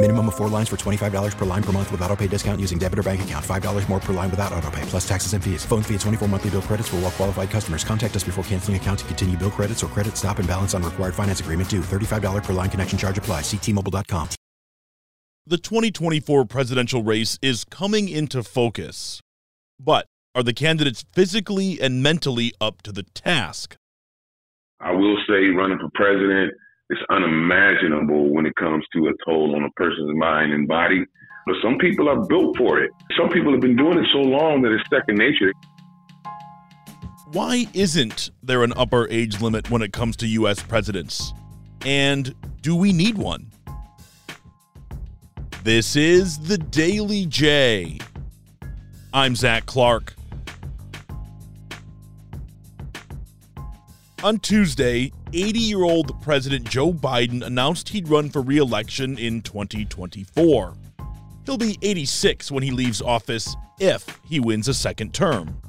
Minimum of four lines for $25 per line per month with auto pay discount using debit or bank account. $5 more per line without auto pay, plus taxes and fees. Phone fee at 24 monthly bill credits for all well qualified customers. Contact us before canceling account to continue bill credits or credit stop and balance on required finance agreement due. $35 per line connection charge apply. Ctmobile.com. The 2024 presidential race is coming into focus. But are the candidates physically and mentally up to the task? I will say running for president is unimaginable when it comes to a toll on a person's mind and body. But some people are built for it. Some people have been doing it so long that it's second nature. Why isn't there an upper age limit when it comes to U.S. presidents? And do we need one? This is the Daily J. I'm Zach Clark. On Tuesday, 80 year old President Joe Biden announced he'd run for re election in 2024. He'll be 86 when he leaves office if he wins a second term.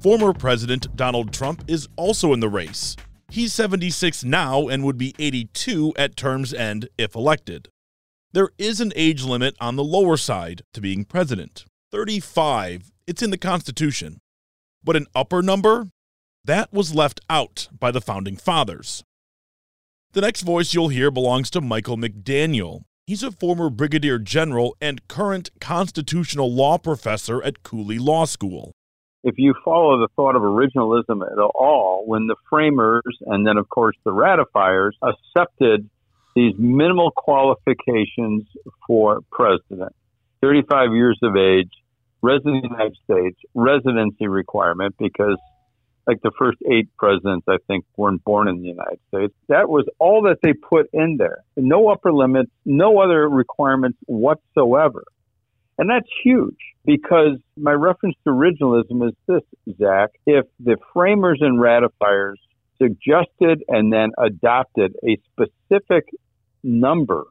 Former President Donald Trump is also in the race. He's 76 now and would be 82 at term's end if elected. There is an age limit on the lower side to being president 35. It's in the Constitution. But an upper number? That was left out by the founding fathers. The next voice you'll hear belongs to Michael McDaniel. He's a former brigadier general and current constitutional law professor at Cooley Law School if you follow the thought of originalism at all, when the framers and then, of course, the ratifiers accepted these minimal qualifications for president 35 years of age, resident of the United States, residency requirement, because like the first eight presidents, I think, weren't born in the United States. That was all that they put in there. No upper limits, no other requirements whatsoever. And that's huge because my reference to originalism is this, Zach. If the framers and ratifiers suggested and then adopted a specific number,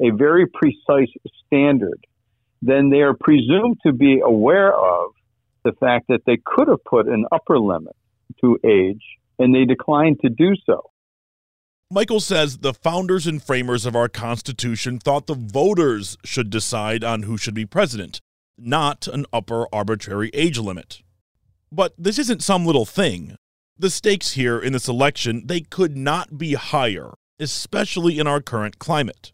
a very precise standard, then they are presumed to be aware of the fact that they could have put an upper limit to age and they declined to do so. Michael says the founders and framers of our Constitution thought the voters should decide on who should be president, not an upper arbitrary age limit. But this isn't some little thing. The stakes here in this election, they could not be higher, especially in our current climate.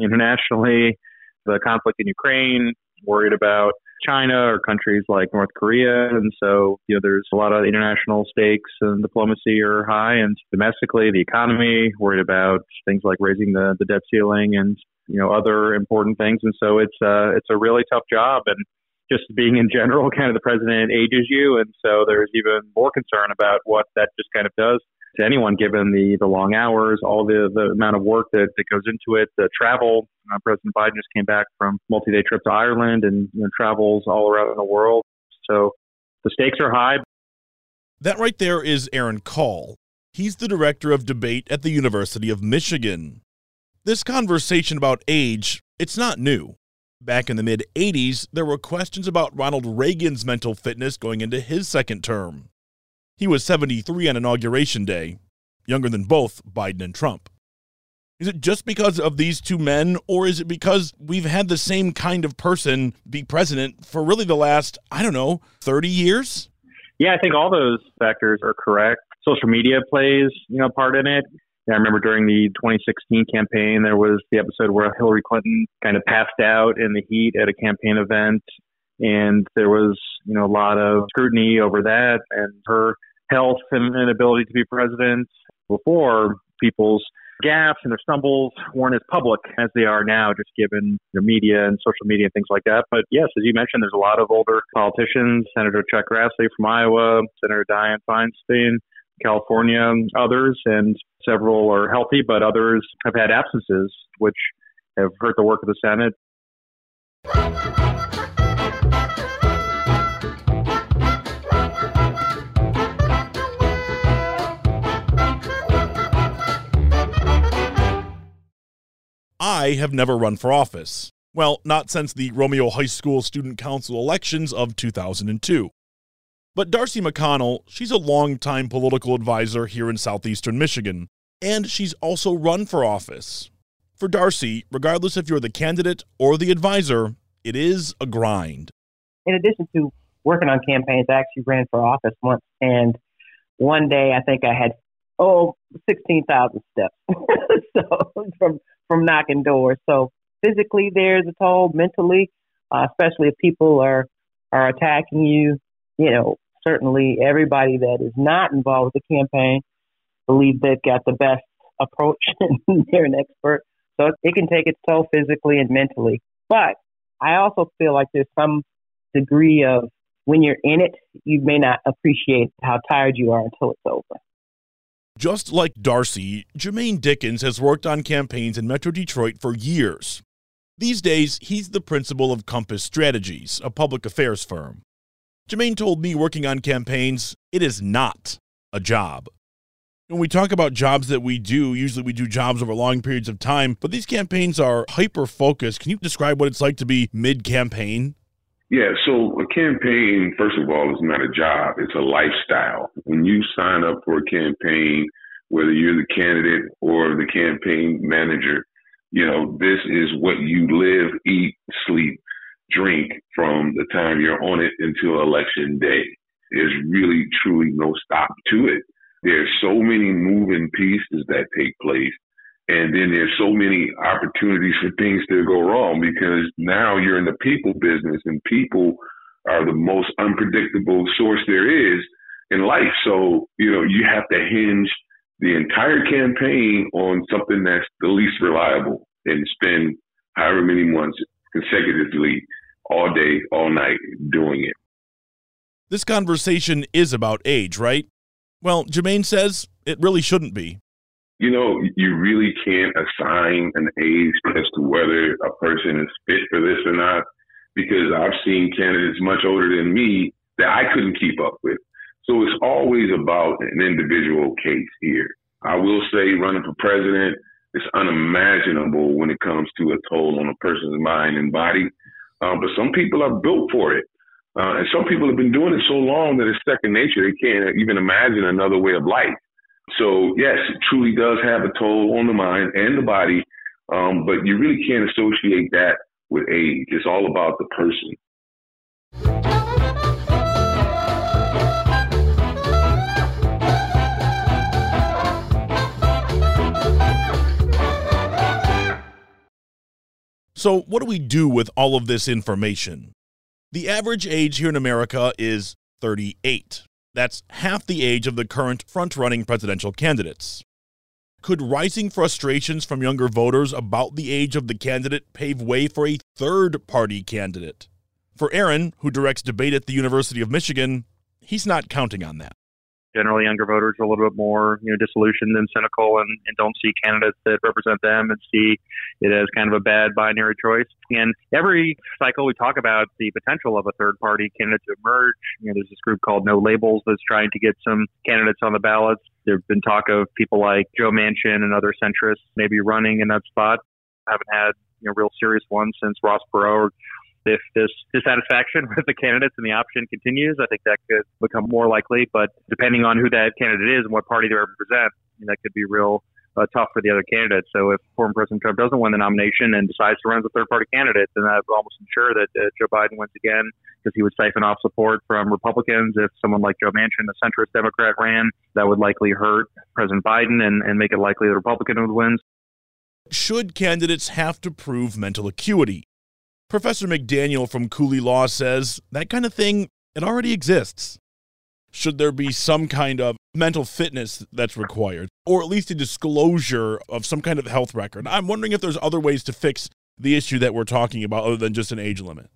Internationally, the conflict in Ukraine, worried about China or countries like North Korea. And so, you know, there's a lot of international stakes and diplomacy are high. And domestically, the economy, worried about things like raising the, the debt ceiling and, you know, other important things. And so it's, uh, it's a really tough job. And just being in general, kind of the president ages you. And so there's even more concern about what that just kind of does to anyone given the, the long hours, all the, the amount of work that, that goes into it, the travel. Uh, President Biden just came back from multi-day trip to Ireland and you know, travels all around the world. So the stakes are high. That right there is Aaron Kall. He's the director of debate at the University of Michigan. This conversation about age, it's not new. Back in the mid 80s, there were questions about Ronald Reagan's mental fitness going into his second term. He was 73 on Inauguration Day, younger than both Biden and Trump. Is it just because of these two men, or is it because we've had the same kind of person be president for really the last, I don't know, 30 years? Yeah, I think all those factors are correct. Social media plays, you know, part in it. I remember during the 2016 campaign, there was the episode where Hillary Clinton kind of passed out in the heat at a campaign event, and there was, you know, a lot of scrutiny over that and her health and, and ability to be president. Before, people's gaffes and their stumbles weren't as public as they are now, just given the media and social media and things like that. But yes, as you mentioned, there's a lot of older politicians, Senator Chuck Grassley from Iowa, Senator Dianne Feinstein, California, others, and several are healthy, but others have had absences, which have hurt the work of the Senate. I have never run for office. Well, not since the Romeo High School Student Council elections of 2002. But Darcy McConnell, she's a longtime political advisor here in southeastern Michigan, and she's also run for office. For Darcy, regardless if you're the candidate or the advisor, it is a grind. In addition to working on campaigns, I actually ran for office once, and one day I think I had oh, 16,000 steps. so from from knocking doors. So physically, there's a toll. Mentally, uh, especially if people are are attacking you, you know, certainly everybody that is not involved with the campaign believe they've got the best approach and they're an expert. So it can take its toll physically and mentally. But I also feel like there's some degree of when you're in it, you may not appreciate how tired you are until it's over. Just like Darcy, Jermaine Dickens has worked on campaigns in Metro Detroit for years. These days, he's the principal of Compass Strategies, a public affairs firm. Jermaine told me working on campaigns, it is not a job. When we talk about jobs that we do, usually we do jobs over long periods of time, but these campaigns are hyper focused. Can you describe what it's like to be mid campaign? Yeah, so a campaign, first of all, is not a job, it's a lifestyle. When you sign up for a campaign, whether you're the candidate or the campaign manager, you know, this is what you live, eat, sleep, drink from the time you're on it until election day. There's really, truly no stop to it. There's so many moving pieces that take place and then there's so many opportunities for things to go wrong because now you're in the people business and people are the most unpredictable source there is in life. So, you know, you have to hinge the entire campaign on something that's the least reliable and spend however many months consecutively all day, all night doing it. This conversation is about age, right? Well, Jermaine says it really shouldn't be you know, you really can't assign an age as to whether a person is fit for this or not, because I've seen candidates much older than me that I couldn't keep up with. So it's always about an individual case here. I will say running for president is unimaginable when it comes to a toll on a person's mind and body. Um, but some people are built for it. Uh, and some people have been doing it so long that it's second nature. They can't even imagine another way of life. So yes, it truly does have a toll on the mind and the body, um, but you really can't associate that with age. It's all about the person. So, what do we do with all of this information? The average age here in America is 38. That's half the age of the current front running presidential candidates. Could rising frustrations from younger voters about the age of the candidate pave way for a third party candidate? For Aaron, who directs debate at the University of Michigan, he's not counting on that generally younger voters are a little bit more you know disillusioned and cynical and, and don't see candidates that represent them and see it as kind of a bad binary choice. And every cycle we talk about the potential of a third party candidate to emerge. You know there's this group called no labels that's trying to get some candidates on the ballots. There's been talk of people like joe manchin and other centrists maybe running in that spot. Haven't had you know real serious ones since ross perot if this dissatisfaction with the candidates and the option continues, I think that could become more likely. But depending on who that candidate is and what party they represent, that could be real uh, tough for the other candidates. So if former President Trump doesn't win the nomination and decides to run as a third party candidate, then that would almost ensure that uh, Joe Biden wins again because he would siphon off support from Republicans. If someone like Joe Manchin, a centrist Democrat, ran, that would likely hurt President Biden and, and make it likely the Republican would win. Should candidates have to prove mental acuity? Professor McDaniel from Cooley Law says that kind of thing, it already exists. should there be some kind of mental fitness that's required, or at least a disclosure of some kind of health record? I'm wondering if there's other ways to fix the issue that we're talking about other than just an age limit.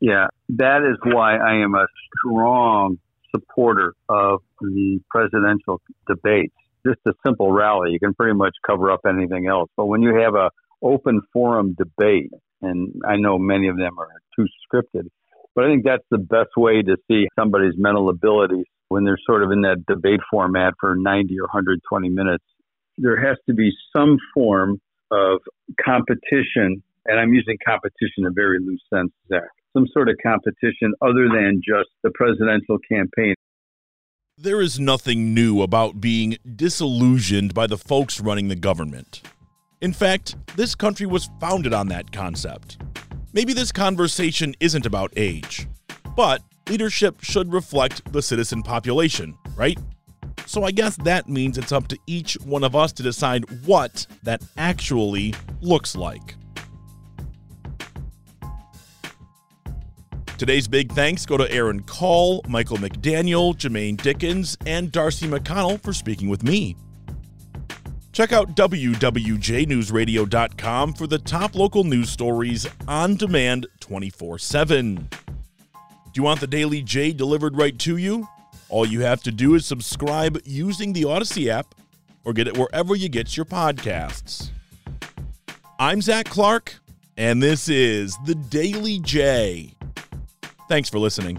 Yeah, that is why I am a strong supporter of the presidential debates. Just a simple rally, you can pretty much cover up anything else. But when you have a open forum debate, and I know many of them are too scripted, but I think that's the best way to see somebody's mental abilities when they're sort of in that debate format for 90 or 120 minutes. There has to be some form of competition, and I'm using competition in a very loose sense, Zach. Some sort of competition other than just the presidential campaign. There is nothing new about being disillusioned by the folks running the government. In fact, this country was founded on that concept. Maybe this conversation isn't about age, but leadership should reflect the citizen population, right? So I guess that means it's up to each one of us to decide what that actually looks like. Today's big thanks go to Aaron Kall, Michael McDaniel, Jermaine Dickens, and Darcy McConnell for speaking with me. Check out WWJNewsRadio.com for the top local news stories on demand 24 7. Do you want the Daily J delivered right to you? All you have to do is subscribe using the Audacy app or get it wherever you get your podcasts. I'm Zach Clark, and this is the Daily J. Thanks for listening.